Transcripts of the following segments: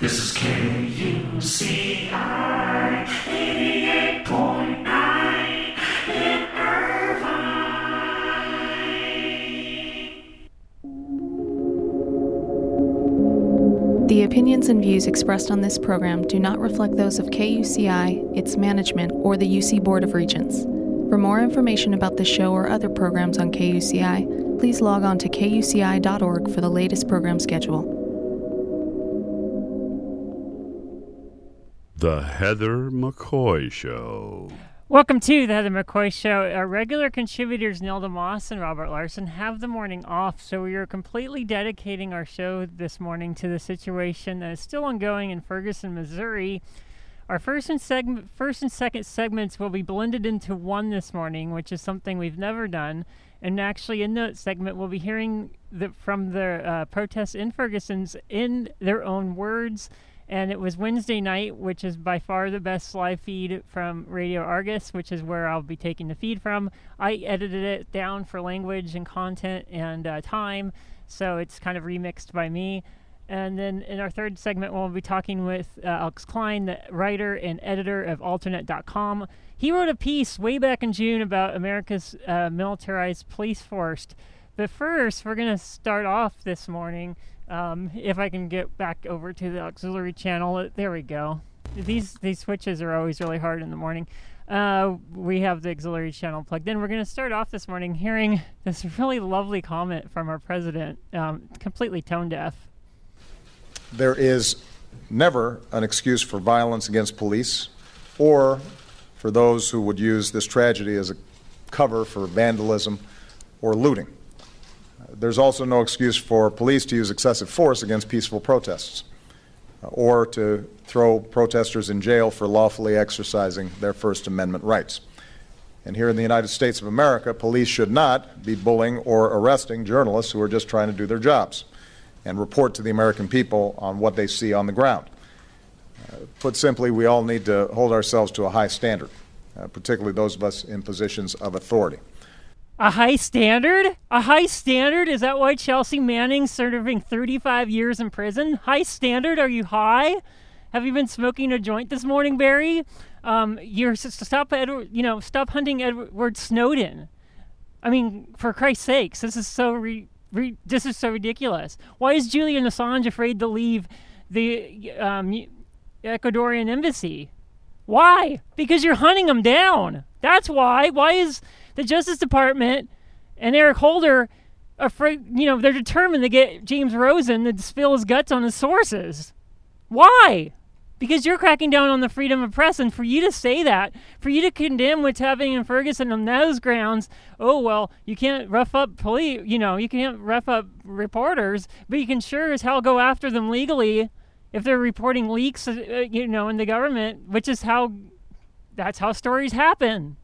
This is KUCI 88.9 in Irvine. The opinions and views expressed on this program do not reflect those of KUCI, its management, or the UC Board of Regents. For more information about the show or other programs on KUCI, please log on to kuci.org for the latest program schedule. The Heather McCoy Show. Welcome to the Heather McCoy Show. Our regular contributors, Nelda Moss and Robert Larson, have the morning off, so we are completely dedicating our show this morning to the situation that is still ongoing in Ferguson, Missouri. Our first and segment, first and second segments will be blended into one this morning, which is something we've never done. And actually, in that segment, we'll be hearing the, from the uh, protests in Ferguson's in their own words and it was Wednesday night, which is by far the best live feed from Radio Argus, which is where I'll be taking the feed from. I edited it down for language and content and uh, time, so it's kind of remixed by me. And then in our third segment, we'll be talking with uh, Alex Klein, the writer and editor of AlterNet.com. He wrote a piece way back in June about America's uh, militarized police force. But first, we're going to start off this morning um, if I can get back over to the auxiliary channel, uh, there we go. These these switches are always really hard in the morning. Uh, we have the auxiliary channel plugged in. We're going to start off this morning hearing this really lovely comment from our president, um, completely tone deaf. There is never an excuse for violence against police or for those who would use this tragedy as a cover for vandalism or looting. There's also no excuse for police to use excessive force against peaceful protests uh, or to throw protesters in jail for lawfully exercising their First Amendment rights. And here in the United States of America, police should not be bullying or arresting journalists who are just trying to do their jobs and report to the American people on what they see on the ground. Uh, put simply, we all need to hold ourselves to a high standard, uh, particularly those of us in positions of authority. A high standard? A high standard? Is that why Chelsea Manning's serving 35 years in prison? High standard? Are you high? Have you been smoking a joint this morning, Barry? Um, you're stop Edward, you know, stop hunting Edward Snowden. I mean, for Christ's sakes, this is so re, re, this is so ridiculous. Why is Julian Assange afraid to leave the um, Ecuadorian embassy? Why? Because you're hunting him down. That's why. Why is the Justice Department and Eric Holder are afraid, you know, they're determined to get James Rosen to spill his guts on his sources. Why? Because you're cracking down on the freedom of press, and for you to say that, for you to condemn what's happening in Ferguson on those grounds, oh well, you can't rough up police, you know, you can't rough up reporters, but you can sure as hell go after them legally if they're reporting leaks, uh, you know, in the government, which is how, that's how stories happen.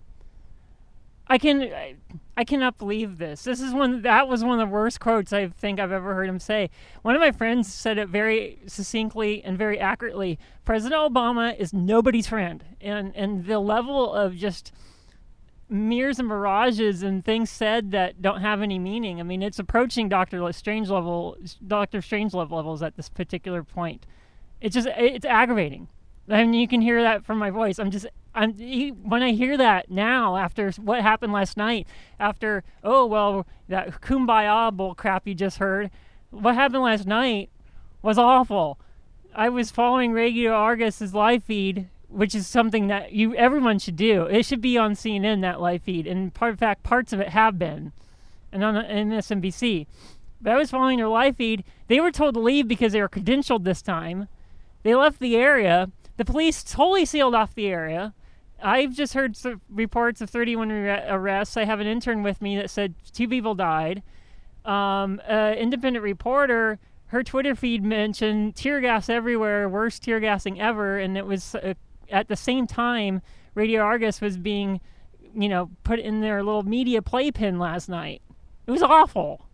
I can I, cannot believe this. This is one that was one of the worst quotes I think I've ever heard him say. One of my friends said it very succinctly and very accurately. President Obama is nobody's friend. And and the level of just mirrors and mirages and things said that don't have any meaning. I mean, it's approaching Doctor Strangelove Doctor Strangelove levels at this particular point. It's just it's aggravating. I mean, you can hear that from my voice. I'm just I'm when I hear that now after what happened last night, after oh well that kumbaya bull crap you just heard, what happened last night was awful. I was following Radio Argus's live feed, which is something that you everyone should do. It should be on CNN that live feed, and part in fact parts of it have been, and on MSNBC. But I was following their live feed. They were told to leave because they were credentialed this time. They left the area. The police totally sealed off the area. I've just heard reports of 31 arrests. I have an intern with me that said two people died. Um, independent reporter, her Twitter feed mentioned tear gas everywhere, worst tear gassing ever, and it was uh, at the same time Radio Argus was being, you know, put in their little media playpen last night. It was awful.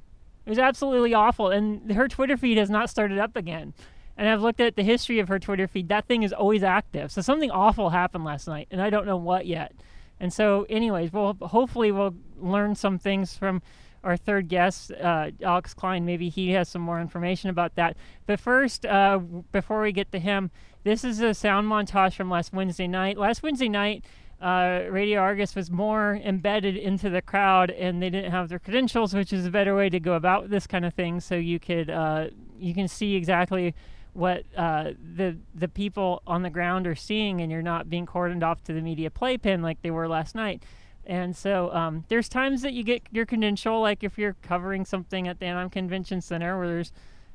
It was absolutely awful, and her Twitter feed has not started up again and I've looked at the history of her Twitter feed. That thing is always active. So something awful happened last night, and I don't know what yet. And so, anyways, well, hopefully we'll learn some things from our third guest, uh, Alex Klein. Maybe he has some more information about that. But first, uh, before we get to him, this is a sound montage from last Wednesday night. Last Wednesday night, uh, Radio Argus was more embedded into the crowd, and they didn't have their credentials, which is a better way to go about this kind of thing. So you could uh, you can see exactly what uh, the the people on the ground are seeing, and you're not being cordoned off to the media playpen like they were last night. And so um, there's times that you get your credential, like if you're covering something at the Anaheim Convention Center where there's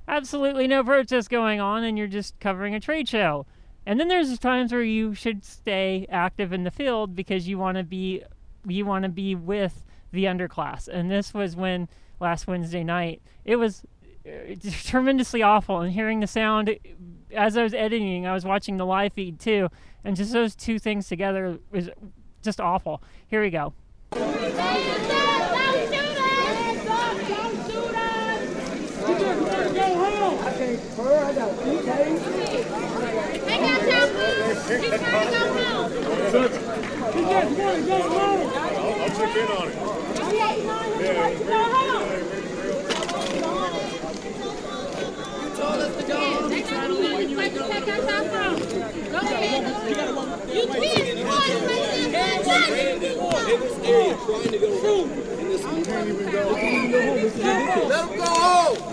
absolutely no protest going on and you're just covering a trade show. And then there's times where you should stay active in the field because you want to be you want to be with the underclass. And this was when last Wednesday night it was uh, tremendously awful. And hearing the sound as I was editing, I was watching the live feed too, and just those two things together was just awful. Here we go.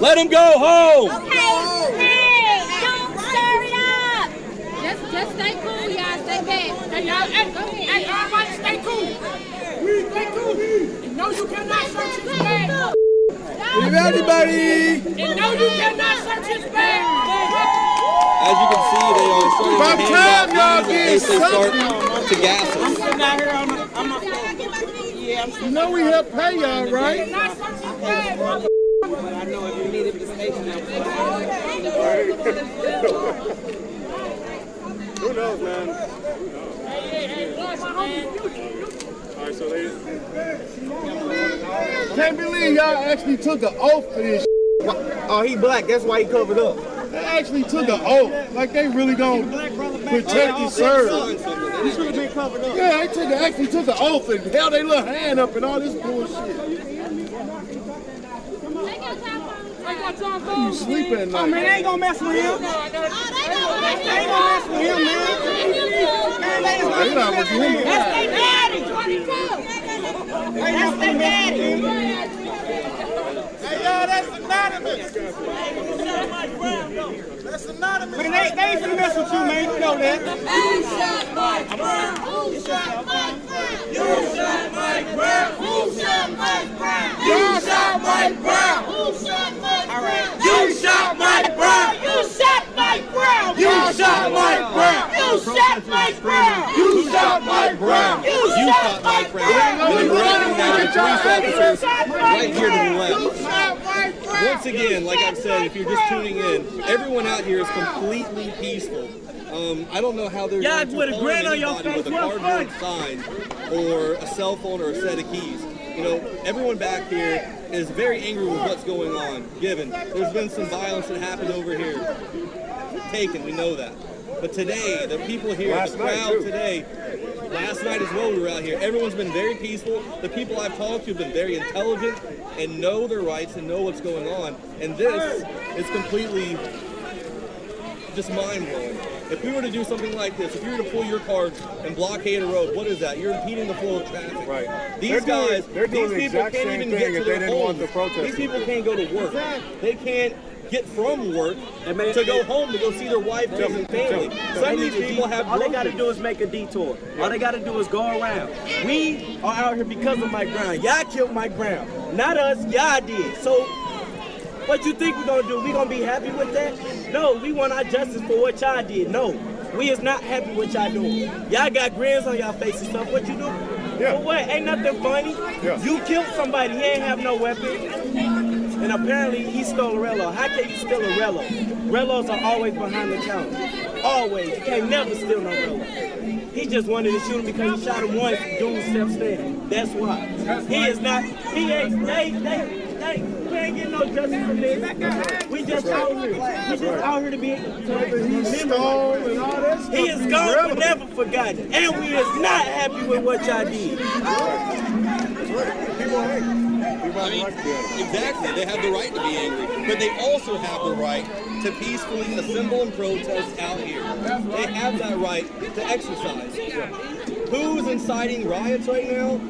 Let him go home. Hey, hey, don't stir it up. Just, just stay cool, y'all. Stay back. Hey, y'all, hey, hey, everybody stay cool. Stay cool. And no, you cannot search his bag. Leave anybody. And no, you cannot search his bag. As you can see, they are starting About to hand y'all out get as they start to gas us. sitting out here on the, I'm a, you know we help pay y'all, right? Not search his bag. I know if you needed the station, Who knows, man? Hey, hey, boy, my homie All right, so they. Can't believe y'all actually took an oath for this. Oh, he black. That's why he covered up. They actually took an oath. Like they really gonna protect and serve. He should have been covered up. Yeah, they took actually took an oath and held their little hand up and all this bullshit. You sleeping at Oh, man, they ain't gonna mess with him. They ain't gonna mess with him, man. Man, they ain't They not with him. That's their daddy. That's their daddy. Hey, y'all, that's anonymous. That's anonymous. Man, they, they ain't finna mess with you, man. You know that. Who shot Mike Brown? Who shot Mike Brown? You shot Mike Brown. Who shot Mike Brown? You shot Mike Brown. Who shot Mike Brown? You shot Mike Brown. You shot Mike Brown. You shot Mike Brown. You shot Mike Brown. You shot Mike Brown. You shot Mike Brown. With police officers right here to the left. shot Mike Brown. Once again, like I've said, if you're just tuning in, everyone out here is completely peaceful. Um, I don't know how they're going to with a harm grin on your anybody with a cardboard sign or a cell phone or a set of keys. You know, everyone back here is very angry with what's going on. Given there's been some violence that happened over here, taken, we know that. But today, the people here, Last the crowd today, last night as well, we were out here. Everyone's been very peaceful. The people I've talked to have been very intelligent and know their rights and know what's going on. And this is completely just mind blowing. If we were to do something like this, if you were to pull your car and blockade a road, what is that? You're impeding the flow of traffic. Right. These They're guys, doing these the people exact can't even get to their homes. the protesters. These people can't go to work. They can't get from work to go home to go see their wife, and family. Some of these people have All they gotta do is make a detour. All they gotta do is go around. We are out here because of Mike Brown. Y'all killed Mike Brown. Not us, y'all did. So what you think we're gonna do? We gonna be happy with that? No, we want our justice for what y'all did. No. We is not happy with what y'all doing. Y'all got grins on y'all face and stuff. What you do? Yeah. For what? Ain't nothing funny. Yeah. You killed somebody. He ain't have no weapon. And apparently he stole a Rello. How can you steal a Rello? Rellos are always behind the counter. Always. You can't never steal no Rello. He just wanted to shoot him because he shot him once. Dude stepped standing. That's why. He is not. He ain't. They. They. They. We ain't getting no justice from this. We just out here. We just out here to be. He and all that stuff. he is gone, but never forgotten. And we is not happy with what y'all did. People hate. I mean, exactly. They have the right to be angry, but they also have the right to peacefully assemble and protest out here. They have that right to exercise. Who's inciting riots right now?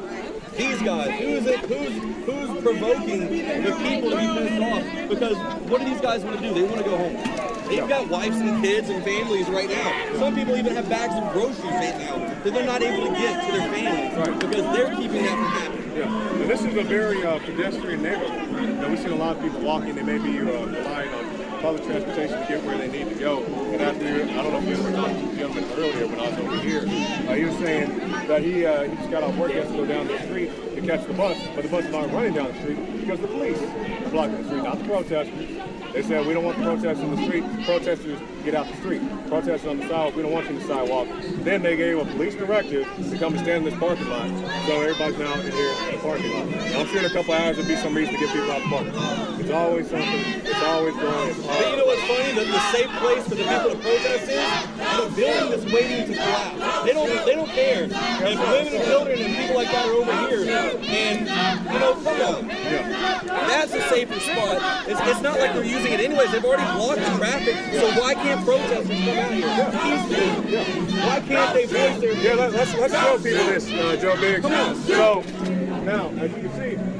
These guys. Who's it? Who's who's provoking the people to be pissed off? Because what do these guys want to do? They want to go home. They've got wives and kids and families right now. Some people even have bags of groceries right now that they're not able to get to their families because they're keeping that from happening. Yeah, and this is a very uh, pedestrian neighborhood. You know, we see a lot of people walking. They may be uh, relying on public transportation to get where they need to go. And after, I don't know if you ever talked to the gentleman earlier when I was over here, uh, he was saying that he uh, he just got off work, he has to go down the street to catch the bus, but the bus is not running down the street because the police are blocking the street, not the protesters. They said we don't want the protesters in the street. Protesters get out the street. Protesters on the sidewalk. We don't want you in the sidewalk. Then they gave a police directive to come and stand in this parking lot. So everybody's now in here in the parking lot. I'm sure in a couple hours there'll be some reason to get people out of the parking lot. It's always something. It's always going. It's But you know what's funny? The, the safe place for the people to protest is the building that's waiting to collapse. They don't they don't care if women and children and people like that are over here. And you know, come on. That's a safer spot. It's, it's not like they're using it anyways. They've already blocked the traffic. So why can't protesters come out here? Peacefully. Why can't they voice their Yeah, let, let's let's show people this, uh, Joe Biggs. Come on. So now, as you can see,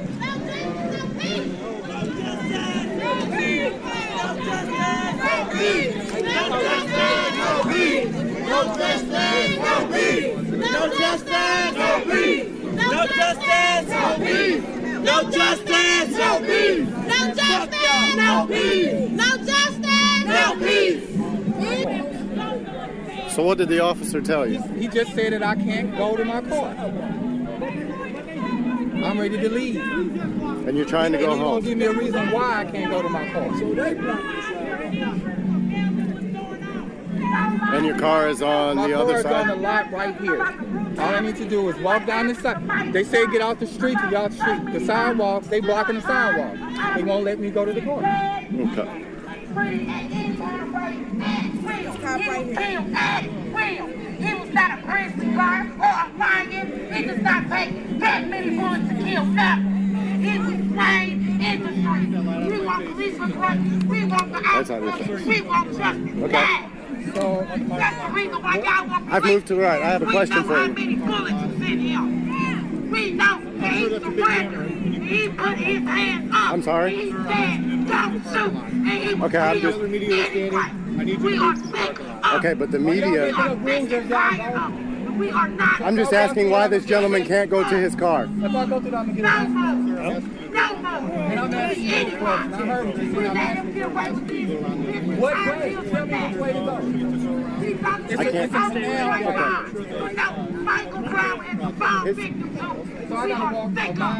No justice, no peace. No justice, no peace. No justice, no peace. No justice, no peace. No justice, no peace. No justice, no peace. So what did the officer tell you? He just said that I can't go to my car. I'm ready to leave. And you're trying to go and he home. won't give me a reason why I can't go to my car. And your car is on my the car other is on the lot right here. All I need to do is walk down the side. They say get off the street get off the street. The sidewalks, they blocking the sidewalk. They won't let me go to the car. Okay. He was not a grizzly bear or a lion. He does not take that many bullets to kill nothing. He was slain in. We want police reform. We want the That's how outlaws. We want justice. Okay. Now. That's the reason why y'all want I've moved to the right. I have a we question know for how you. many bullets is in him. We know that he's surrendered. He put his hands up. I'm sorry? He said, don't shoot. And he was Okay, I'm killed just- anyway. We are sick Okay, but the media. We are sick and tired of it. We are not. I'm just asking why this gentleman can't go to his car. What way? Tell me which way to go. I can't- Okay. Michael Brown bomb victims too. So We are. No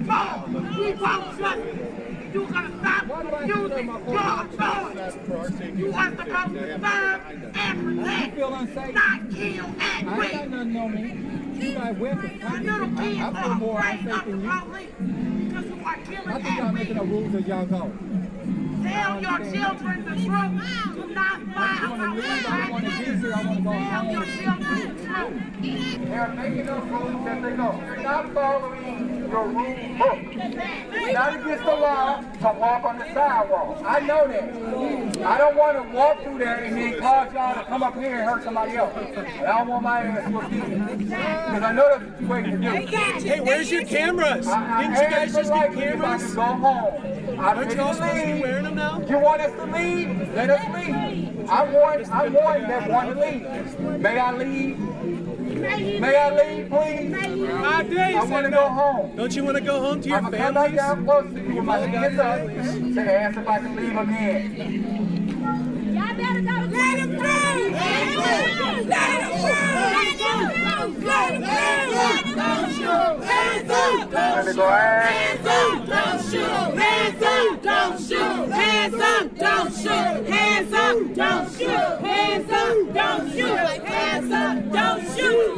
more. We won't. You're gonna stop using your authority. You are supposed to serve and protect, not kill and I ain't got rape. nothing on me. You got weapons. I, I, I feel more unsafe than you. you I think y'all making raping. rules as y'all go. Tell your children the truth. Do not lie I want about leave. I don't want to be what here. I want to go Tell your children the truth. They're making up rules as they go. You're not following your rule book. It's not against the law to walk on the sidewalk. I know that. I don't want to walk through there and then cause y'all to come up here and hurt somebody else. And I don't want my ass whooped either. Because I know that's what you're waiting to do. Hey, where's your cameras? I- I Didn't you guys just get license if I cameras? go home. I'm Aren't ready you all to supposed to be leave. wearing them now? You want us to leave? Let us leave. I'm one, I'm one that want to leave. May I leave? May I leave, please? Five days. I want to go home. Don't you want to go home to your I'm gonna come back families? down close to you with my hands up to ask if I can leave again. Y'all better go. Let him through. Let him through. Let him through. Don't shoot. Hands up. Don't shoot. Hands up. Don't shoot. Hands up. Don't shoot. Hands up. Don't shoot. Hands up. Don't shoot. Hands up. Don't shoot. Hands up. Don't shoot.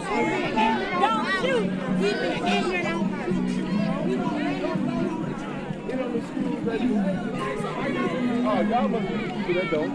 Don't shoot. Keep it in your own. Oh, y'all must be people that don't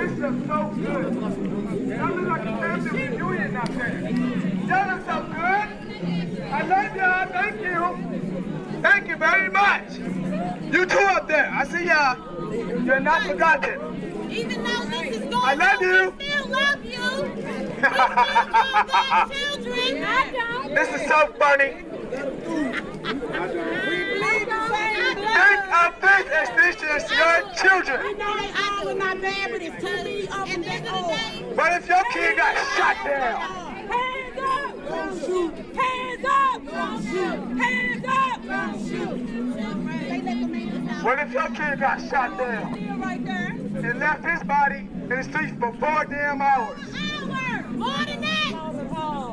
This is so good. Y'all look like a family reunion out there. Y'all look so good. I love y'all. Thank you. Thank you very much. You two up there. I see y'all. You're not forgotten. Even though this is going I love you. we still love you. children. I don't. This is so funny. Of this as this is your children. We know they all are not bad, but it's totally the But if your kid got shot down, Hands up! Don't shoot! Hands up! Don't shoot! Hands up! Don't shoot! what if your kid got shot down and left his body in the streets for four damn hours? More than that!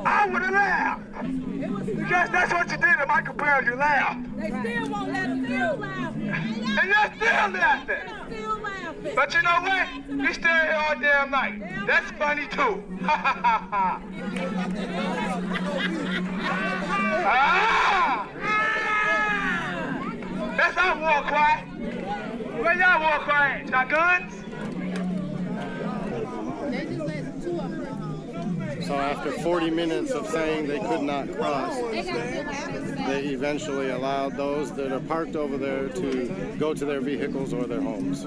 I would have laughed. Because that's what you did to Michael Brown, you laughed. They still won't let us still laughing. And you're still laughing. Still laughing. But you know what? You stay here all damn night. That's funny too. Ha ha ha ha. Ah! That's our war cry. Where y'all war cry at? Got guns? So after 40 minutes of saying they could not cross, they eventually allowed those that are parked over there to go to their vehicles or their homes.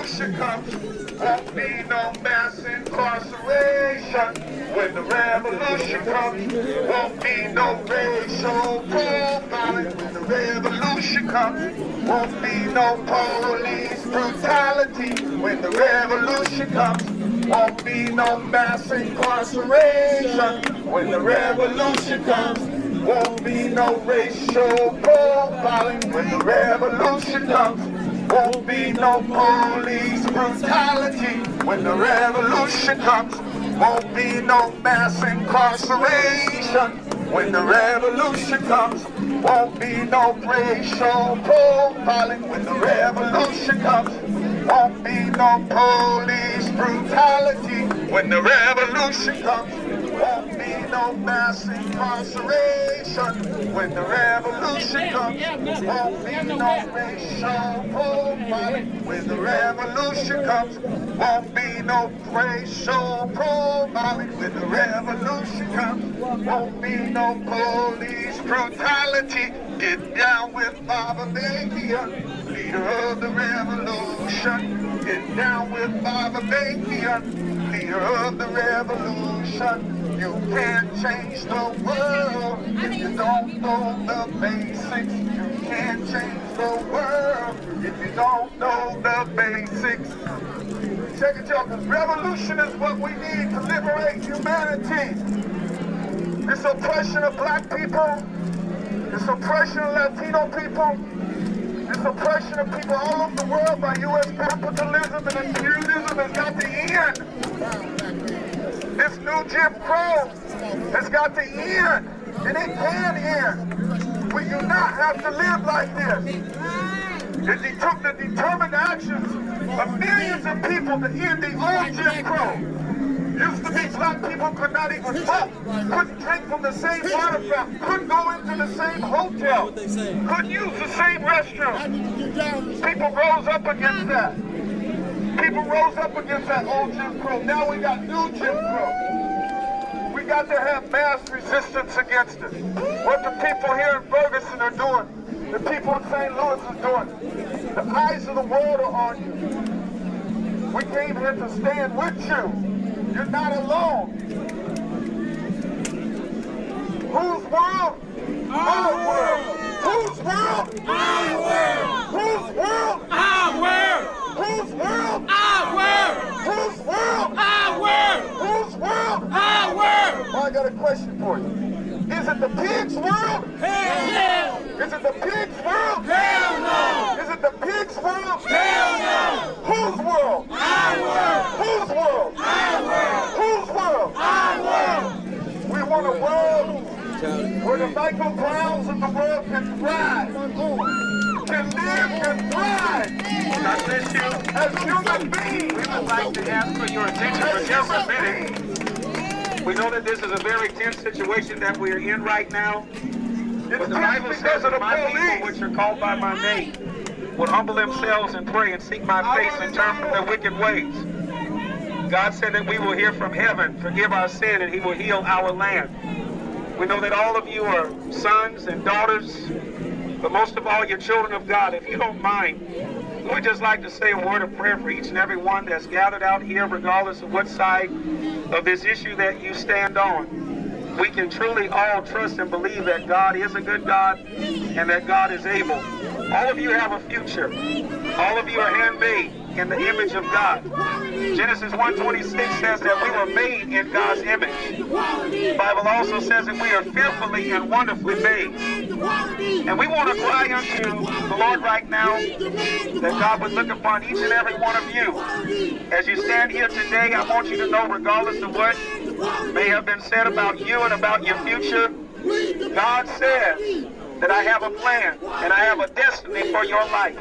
Revolution comes, won't be no mass incarceration. When the revolution comes, won't be no racial profiling. When the revolution comes, won't be no police brutality. When the revolution comes, won't be no mass incarceration. When the revolution comes, won't be no racial profiling. When the revolution comes, won't be no police brutality. When the revolution comes, won't be no mass incarceration. When the revolution comes, won't be no racial profiling. When the revolution comes, won't be no police brutality. When the revolution comes, no mass incarceration. When the revolution comes, won't be no racial profiling. When the revolution comes, won't be no racial profiling. When the revolution comes, won't be no police brutality. Get down with Bob Avakian, leader of the revolution. Get down with Bob Avakian, leader of the revolution. You can't change the world if you don't know the basics. You can't change the world if you don't know the basics. Check it out, because revolution is what we need to liberate humanity. This oppression of black people, this oppression of Latino people, this oppression of people all over the world by U.S. capitalism and imperialism has got to end. This new Jim Crow has got to end, and it can end. We do not have to live like this. It took the determined actions of millions of people to end the old Jim Crow. Used to be black people could not even vote, couldn't drink from the same water fountain, couldn't go into the same hotel, couldn't use the same restroom. People rose up against that. People rose up against that old Jim Crow. Now we got new Jim Crow. We got to have mass resistance against it. What the people here in Ferguson are doing, the people in St. Louis are doing. The eyes of the world are on you. We came here to stand with you. You're not alone. Whose world? Our world. Whose world? Our world. Whose world? Our world. Whose world? Our world. Whose world? Our world. Whose world? Our world. Well, I got a question for you. Is it the pig's world? Hell no. Is it the pig's world? Hell no. Is it the pig's world? Hell no. Whose world? Our world. Whose world? Our world. Whose world? Our world. We want a world where the Michael Browns of the world can thrive, can live and thrive. God bless you. As human beings. We would like to ask for your attention for just a minute. We know that this is a very tense situation that we are in right now. But the Bible says that my people, which are called by my name, would humble themselves and pray and seek my face and turn from their wicked ways. God said that we will hear from heaven, forgive our sin, and he will heal our land. We know that all of you are sons and daughters, but most of all, you're children of God. If you don't mind, we'd just like to say a word of prayer for each and every one that's gathered out here, regardless of what side of this issue that you stand on. We can truly all trust and believe that God is a good God and that God is able. All of you have a future. All of you are handmade in the image of God. Genesis 1:26 says that we were made in God's image. The Bible also says that we are fearfully and wonderfully made. And we want to cry unto the Lord right now that God would look upon each and every one of you. As you stand here today, I want you to know, regardless of what may have been said about you and about your future, God says that I have a plan and I have a destiny for your life.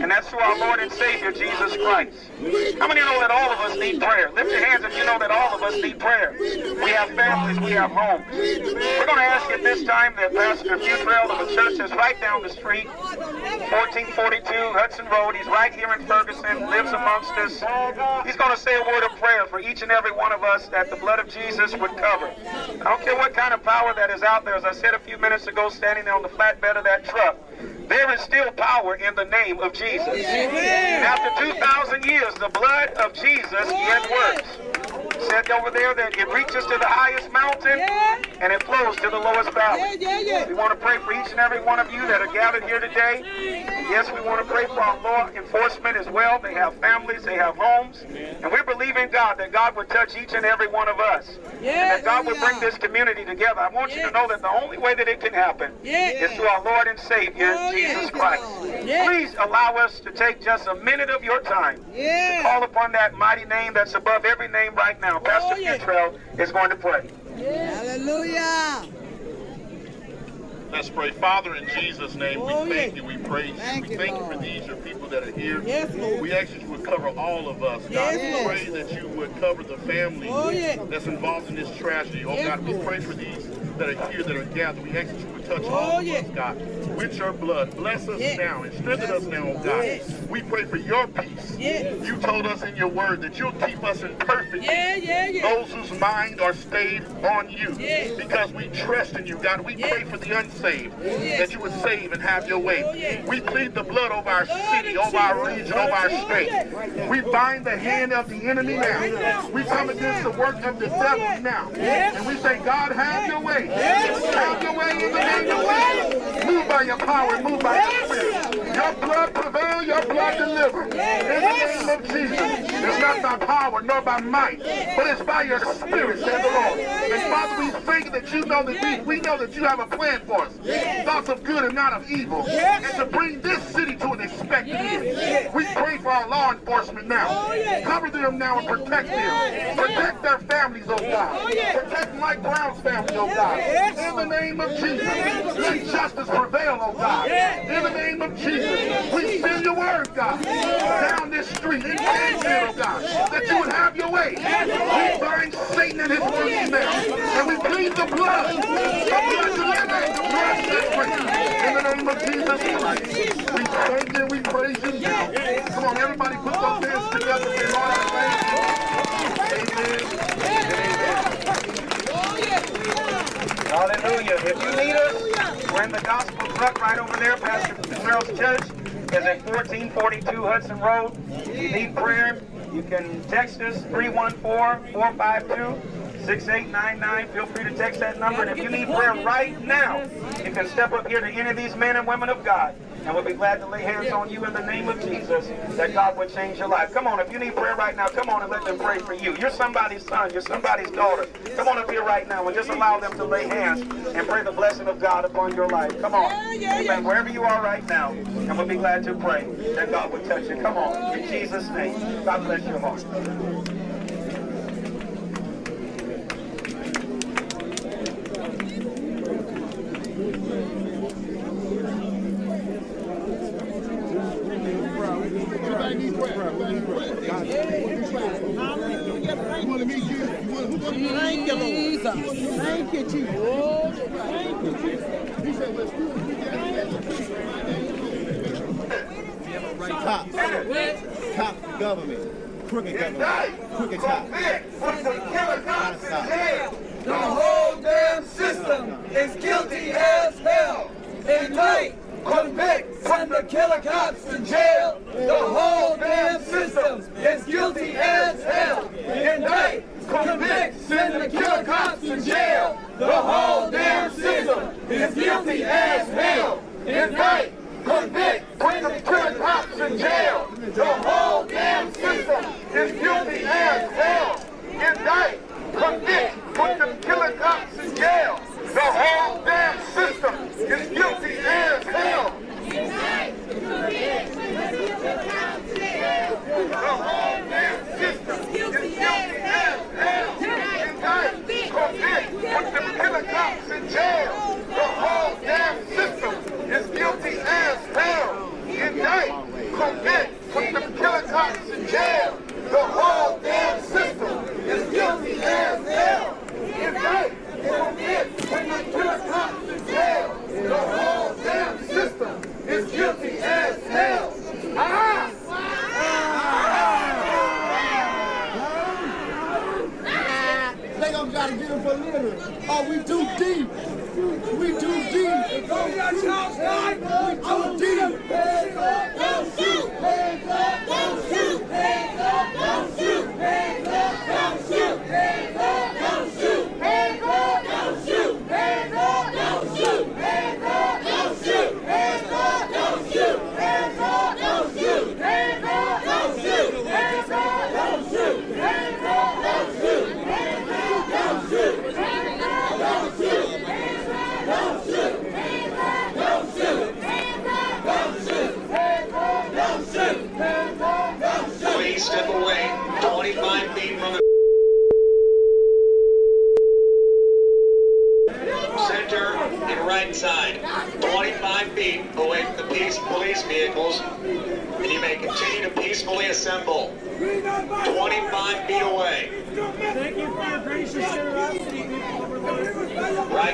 And that's through our Lord and Savior, Jesus Christ. How many know that all of us need prayer? Lift your hands if you know that all of us need prayer. We have families, we have homes. We're going to ask at this time that Pastor Futrell of the church is right down the street, 1442 Hudson Road. He's right here in Ferguson, lives amongst us. He's going to say a word of prayer for each and every one of us that the blood of Jesus would cover. I don't care what kind of power that is out there. As I said a few minutes ago, standing there on the flatbed of that truck, there is still power in the name of Jesus. And after 2,000 years, the blood of Jesus yet works. Said over there that it reaches to the highest mountain and it flows to the lowest valley. We want to pray for each and every one of you that are gathered here today. And yes, we want to pray for our law enforcement as well. They have families, they have homes. And we're believing God that God would touch each and every one of us. And that God would bring this community together. I want you to know that the only way that it can happen is through our Lord and Savior, oh, Jesus Christ. Please allow us to take just a minute of your time to call upon that mighty name that's above every name right now. Pastor oh, Futrell is going to pray. Hallelujah. Let's pray. Father, in Jesus' name, Oh, we thank you, we praise Thank you. We thank you Lord. for these, your people that are here. Yes, Lord. We ask that you would cover all of us. God, Yes, we pray that you would cover the family Oh, yeah. that's involved in this tragedy. Oh, Yes, God, we pray for these that are here, that are gathered. We ask that you would touch Oh, all of yeah. us, God, with your blood. Bless us Yeah. now and strengthen us now, oh God. Yes. We pray for your peace. Yes. You told us in your word that you'll keep us in perfect Yeah, peace. yeah, yeah. Those whose mind are stayed on you. Because we trust in you, God. We pray for the unsaved that you would save and have your way. Oh. We plead the blood over our city, of over our region, over our Oh, state. We bind the hand of the enemy now. We come against the work of the Oh, devil now. And we say, God, have your way. Yes. Your way in the name of. Move by your power move by your spirit. Your blood prevail, your blood deliver. In the name of Jesus. It's not by power nor by might, but it's by your spirit, said the Lord. And Father, we thank that you know that we, we know that you have a plan for us. Thoughts of good and not of evil. And to bring this city to an expected end. We pray for our law enforcement now. Oh. Cover them now and protect them. Protect their families, oh God. Oh. Protect Mike Brown's family, oh God. Oh In the name of Jesus. Let justice prevail, oh God. In the name of Jesus. We send your word, God. Down this street in Canfield, God. That you would have your way. We bind Satan and his works now. And we plead the blood. The blood. The blood. In the name of Jesus Christ. We thank you. We praise you now. Come on, everybody put those hands together. Say, Lord, I. Amen. Hallelujah. If you need us, we're in the gospel truck right over there. Pastor Farrell's church is at 1442 Hudson Road. If you need prayer, You can text us 314-452-6899. Feel free to text that number. And if you need prayer right now, you can step up here to any of these men and women of God. And we'll be glad to lay hands on you in the name of Jesus that God would change your life. Come on, if you need prayer right now, come on and let them pray for you. You're somebody's son, you're somebody's daughter. Come on up here right now and just allow them to lay hands and pray the blessing of God upon your life. Come on. Amen. Wherever you are right now, and we'll be glad to pray that God would touch you. Come on. In Jesus' name. God bless your heart. Thank you, Lord. Cops, cop government, crooked government, crooked cops. Gotta stop. The whole damn system is guilty as hell. Indict, convict, send the killer cops to jail. The whole damn system is guilty as hell. Indict, convict, send the killer cops to jail. The whole damn system is guilty as hell. Indict, convict, put the killer cops in jail. The whole damn system is guilty as hell. Indict, convict, put them killer cops in jail. The whole damn system is guilty as hell. The killer cops whole damn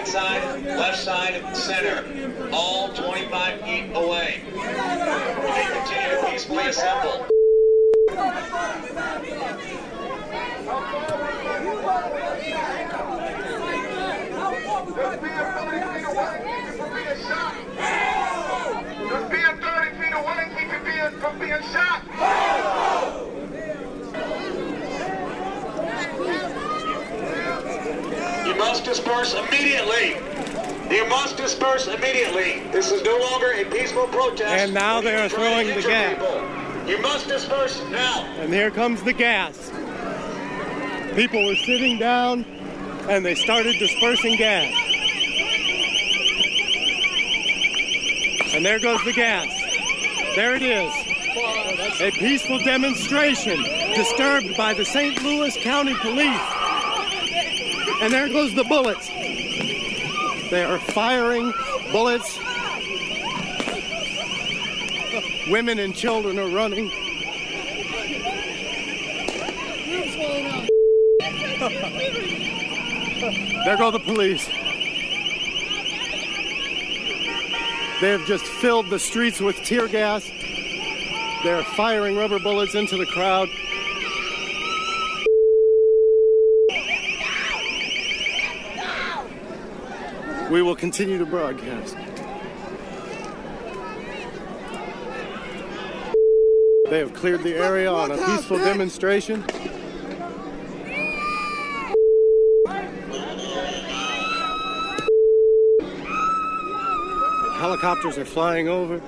Right side, left side, center. All 25 feet away. May continue to peacefully assemble. Just being 30 feet away keep from being shot. Just being 30 feet away keep from being shot. Must disperse immediately. You must disperse immediately. This is no longer a peaceful protest. And now they are throwing the gas. You must disperse now. And here comes the gas. People were sitting down and they started dispersing gas. And there goes the gas. There it is. A peaceful demonstration disturbed by the St. Louis County Police. And there goes the bullets. They are firing bullets. Women and children are running. There go the police. They have just filled the streets with tear gas. They're firing rubber bullets into the crowd. We will continue to broadcast. They have cleared the area on a peaceful demonstration. Helicopters are flying over.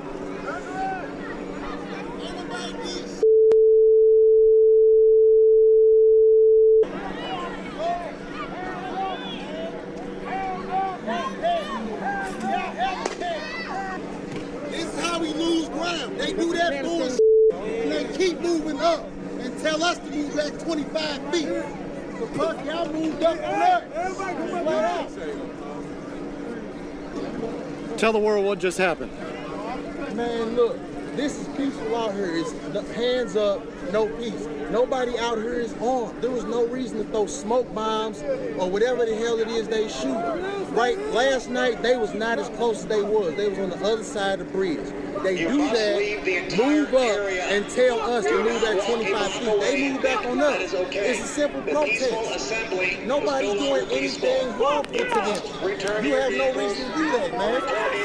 This is how we lose ground. They do that bullshit and they keep moving up and tell us to move back 25 feet. The fuck y'all moved up on that. Flat out. Tell the world what just happened. Man, look, this is peaceful out here. It's hands up, no peace. Nobody out here is armed. There was no reason to throw smoke bombs or whatever the hell it is they shoot. Right? Last night they was not as close as they was. They was on the other side of the bridge. They do that, move up, and tell us to move back 25 feet. They move back on us. It's a simple protest. Nobody's doing anything harmful to them. You have no reason to do that, man.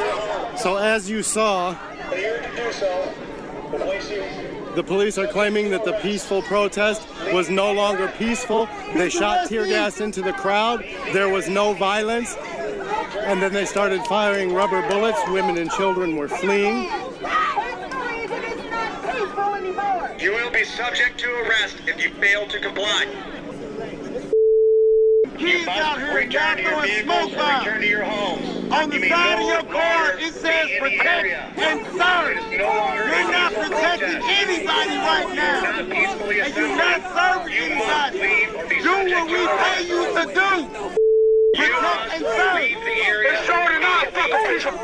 So, as you saw, the police are claiming that the peaceful protest was no longer peaceful. They shot tear gas into the crowd. There was no violence. And then they started firing rubber bullets. Women and children were fleeing. You will be subject to arrest if you fail to comply. You must return to your vehicles or return to your homes. On the side no of your car, it says protect and serve. no You're not protecting protest. anybody right You're now. And you're not serving You anybody. leave or be Do what we pay you to do. You Protect and serve. leave the area It's showing enough. immediately. Return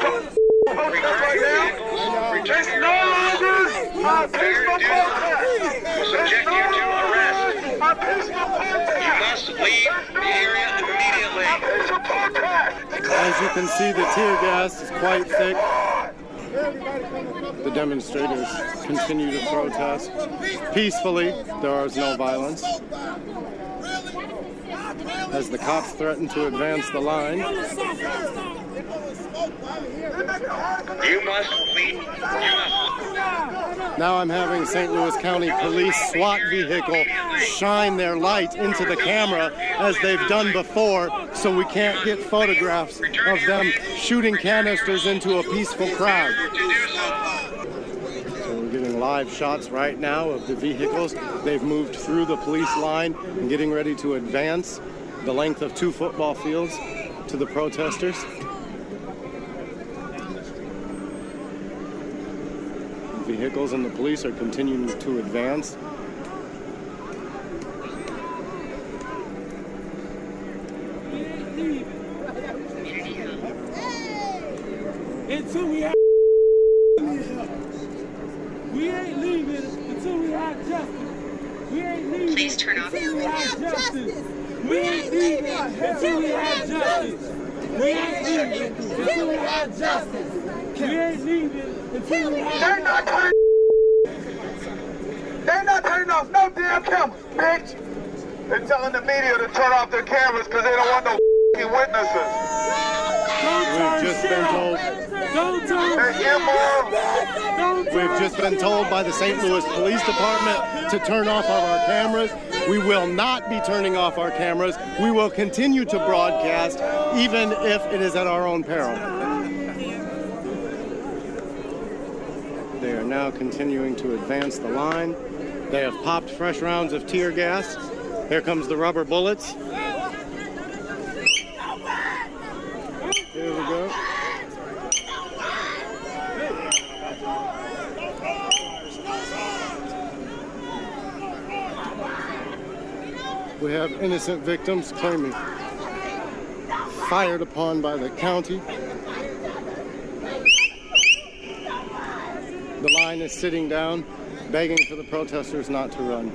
to your vehicles. Return to no longer to peaceful protest. subject you to arrest. A peaceful protest. You must leave the area immediately. A peaceful protest. As you can see, the tear gas is quite thick. The demonstrators continue to protest peacefully. There is no violence. As the cops threaten to advance the line, You must leave. Now I'm having St. Louis County Police SWAT vehicle shine their light into the camera as they've done before, so we can't get photographs of them shooting canisters into a peaceful crowd. So we're getting live shots right now of the vehicles. They've moved through the police line and getting ready to advance the length of two football fields to the protesters. Vehicles and the police are continuing to advance. Until we have we ain't leaving until we have justice. We ain't leaving. Please turn off until we your have justice. We ain't leaving until we have justice. We ain't leaving until we have justice. We ain't leaving until we have They're not turning. They're not turning off no damn cameras, bitch. They're telling the media to turn off their cameras because they don't want no f***ing witnesses. We've just been told. Don't turn. They're immoral. We've just been told by the St. Louis Police Department to turn off our cameras. We will not be turning off our cameras. We will continue to broadcast, even if it is at our own peril. They are now continuing to advance the line. They have popped fresh rounds of tear gas. Here comes the rubber bullets. Here we go. We have innocent victims claiming fired upon by the county. The line is sitting down, begging for the protesters not to run.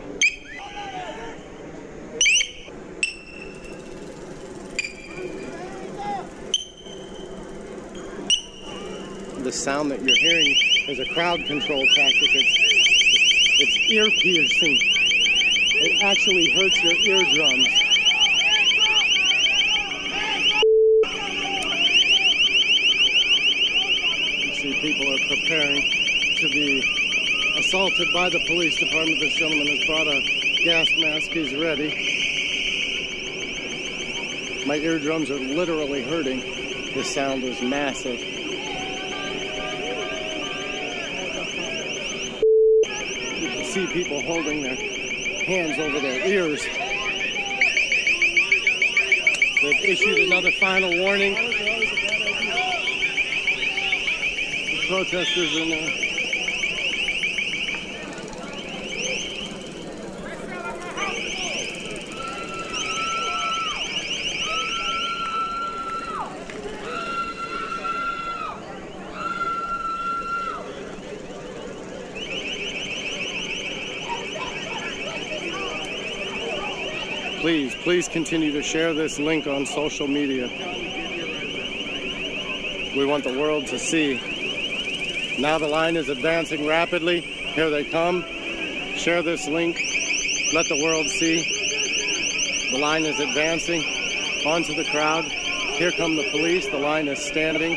The sound that you're hearing is a crowd control tactic. It's, it's ear piercing. It actually hurts your eardrums. You see, people are preparing to be assaulted by the police department. This gentleman has brought a gas mask. He's ready. My eardrums are literally hurting. The sound is massive. You can see people holding their hands over their ears. They've issued another final warning. The protesters in there. Please, please continue to share this link on social media. We want the world to see. Now the line is advancing rapidly. Here they come. Share this link. Let the world see. The line is advancing onto the crowd. Here come the police. The line is standing.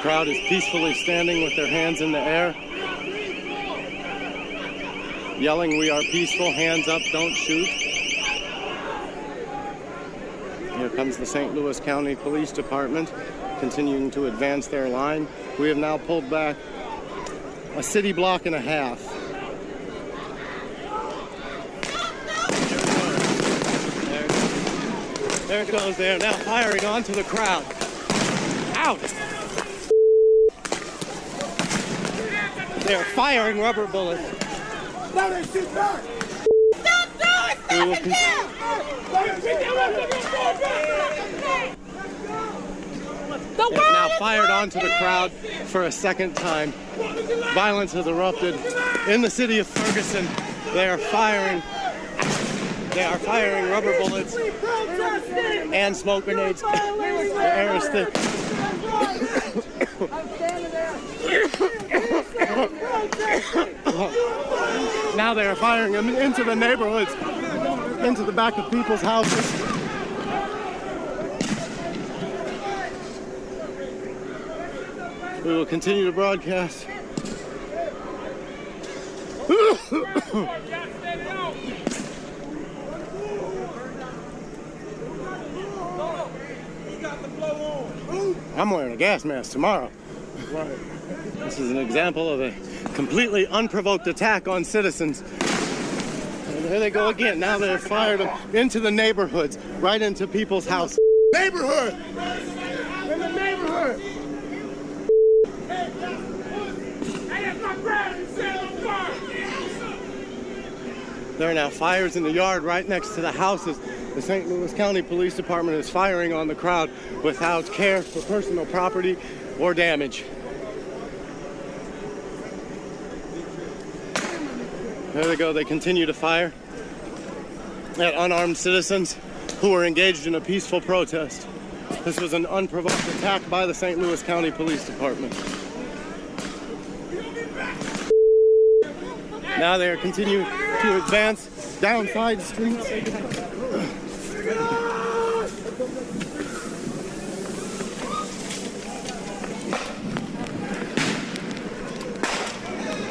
Crowd is peacefully standing with their hands in the air yelling, We are peaceful, hands up, don't shoot. Here comes the St. Louis County Police Department continuing to advance their line. We have now pulled back a city block and a half. There, there it goes. They are now firing onto the crowd. Out! They are firing rubber bullets. Now that shit back. We will con- The They have now fired onto the crowd for a second time. Violence has erupted in the city of Ferguson. They are firing. They are firing rubber bullets and smoke grenades. The air is thick. now they are firing them into the neighborhoods, into the back of people's houses. We will continue to broadcast. I'm wearing a gas mask tomorrow. This is an example of a completely unprovoked attack on citizens. And there they go again. Now they've fired into the neighborhoods, right into people's houses. Neighborhood. In the neighborhood. There are now fires in the yard right next to the houses. The St. Louis County Police Department is firing on the crowd without care for personal property or damage. There they go. They continue to fire at unarmed citizens who were engaged in a peaceful protest. This was an unprovoked attack by the St. Louis County Police Department. Now they are continuing to advance down side streets.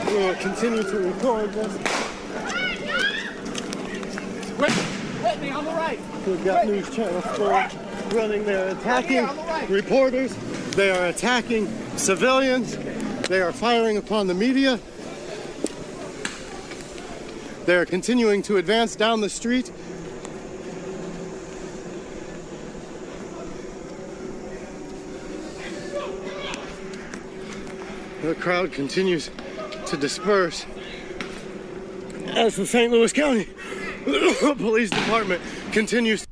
We will continue to record this. We've got News Channel 4 running. They're attacking reporters. They are attacking civilians. They are firing upon the media. They are continuing to advance down the street. The crowd continues to disperse as the St. Louis County Police Department continues